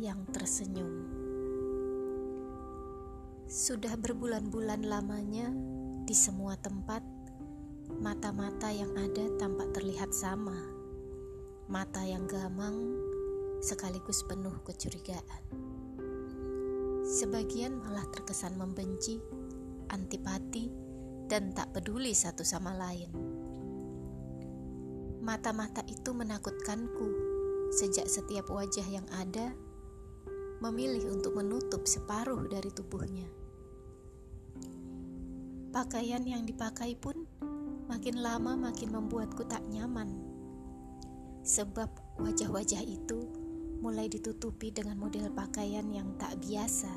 yang tersenyum. Sudah berbulan-bulan lamanya di semua tempat, mata-mata yang ada tampak terlihat sama. Mata yang gamang sekaligus penuh kecurigaan. Sebagian malah terkesan membenci, antipati, dan tak peduli satu sama lain. Mata-mata itu menakutkanku sejak setiap wajah yang ada memilih untuk menutup separuh dari tubuhnya. Pakaian yang dipakai pun makin lama makin membuatku tak nyaman, sebab wajah-wajah itu mulai ditutupi dengan model pakaian yang tak biasa.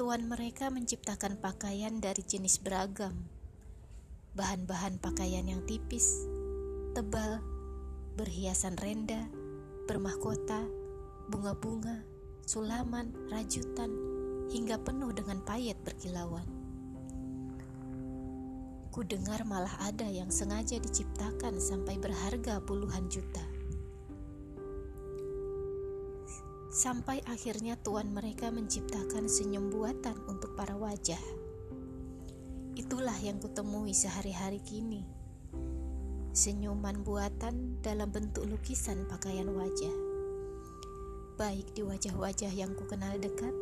Tuan mereka menciptakan pakaian dari jenis beragam, bahan-bahan pakaian yang tipis, tebal, berhiasan renda, bermahkota, bunga-bunga, sulaman, rajutan, hingga penuh dengan payet berkilauan. Ku dengar malah ada yang sengaja diciptakan sampai berharga puluhan juta. Sampai akhirnya tuan mereka menciptakan senyum buatan untuk para wajah. Itulah yang kutemui sehari-hari kini senyuman buatan dalam bentuk lukisan pakaian wajah. Baik di wajah-wajah yang ku kenal dekat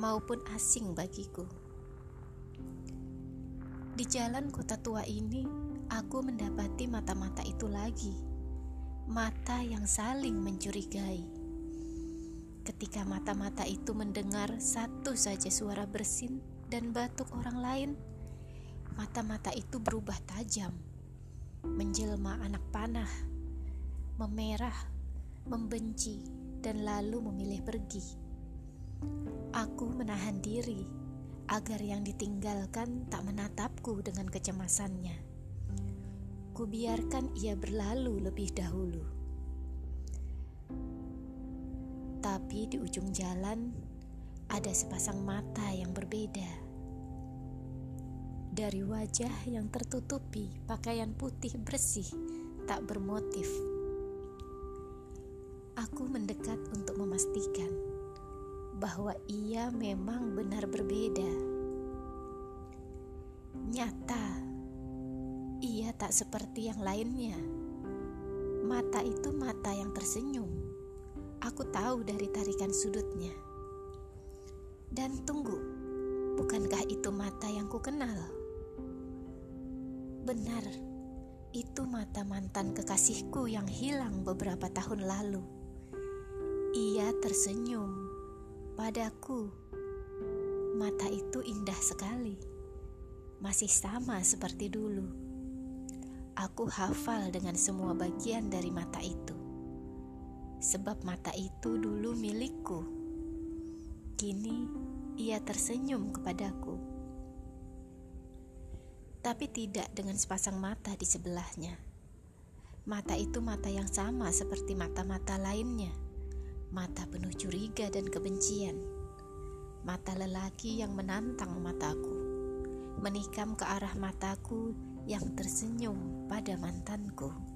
maupun asing bagiku. Di jalan kota tua ini, aku mendapati mata-mata itu lagi. Mata yang saling mencurigai. Ketika mata-mata itu mendengar satu saja suara bersin dan batuk orang lain, mata-mata itu berubah tajam menjelma anak panah, memerah, membenci, dan lalu memilih pergi. Aku menahan diri agar yang ditinggalkan tak menatapku dengan kecemasannya. Kubiarkan ia berlalu lebih dahulu. Tapi di ujung jalan ada sepasang mata yang berbeda dari wajah yang tertutupi pakaian putih bersih tak bermotif. Aku mendekat untuk memastikan bahwa ia memang benar berbeda. Nyata, ia tak seperti yang lainnya. Mata itu mata yang tersenyum. Aku tahu dari tarikan sudutnya. Dan tunggu, bukankah itu mata yang ku kenal? Benar, itu mata mantan kekasihku yang hilang beberapa tahun lalu. Ia tersenyum padaku. Mata itu indah sekali, masih sama seperti dulu. Aku hafal dengan semua bagian dari mata itu, sebab mata itu dulu milikku. Kini ia tersenyum kepadaku tapi tidak dengan sepasang mata di sebelahnya. Mata itu mata yang sama seperti mata-mata lainnya, mata penuh curiga dan kebencian, mata lelaki yang menantang mataku, menikam ke arah mataku yang tersenyum pada mantanku.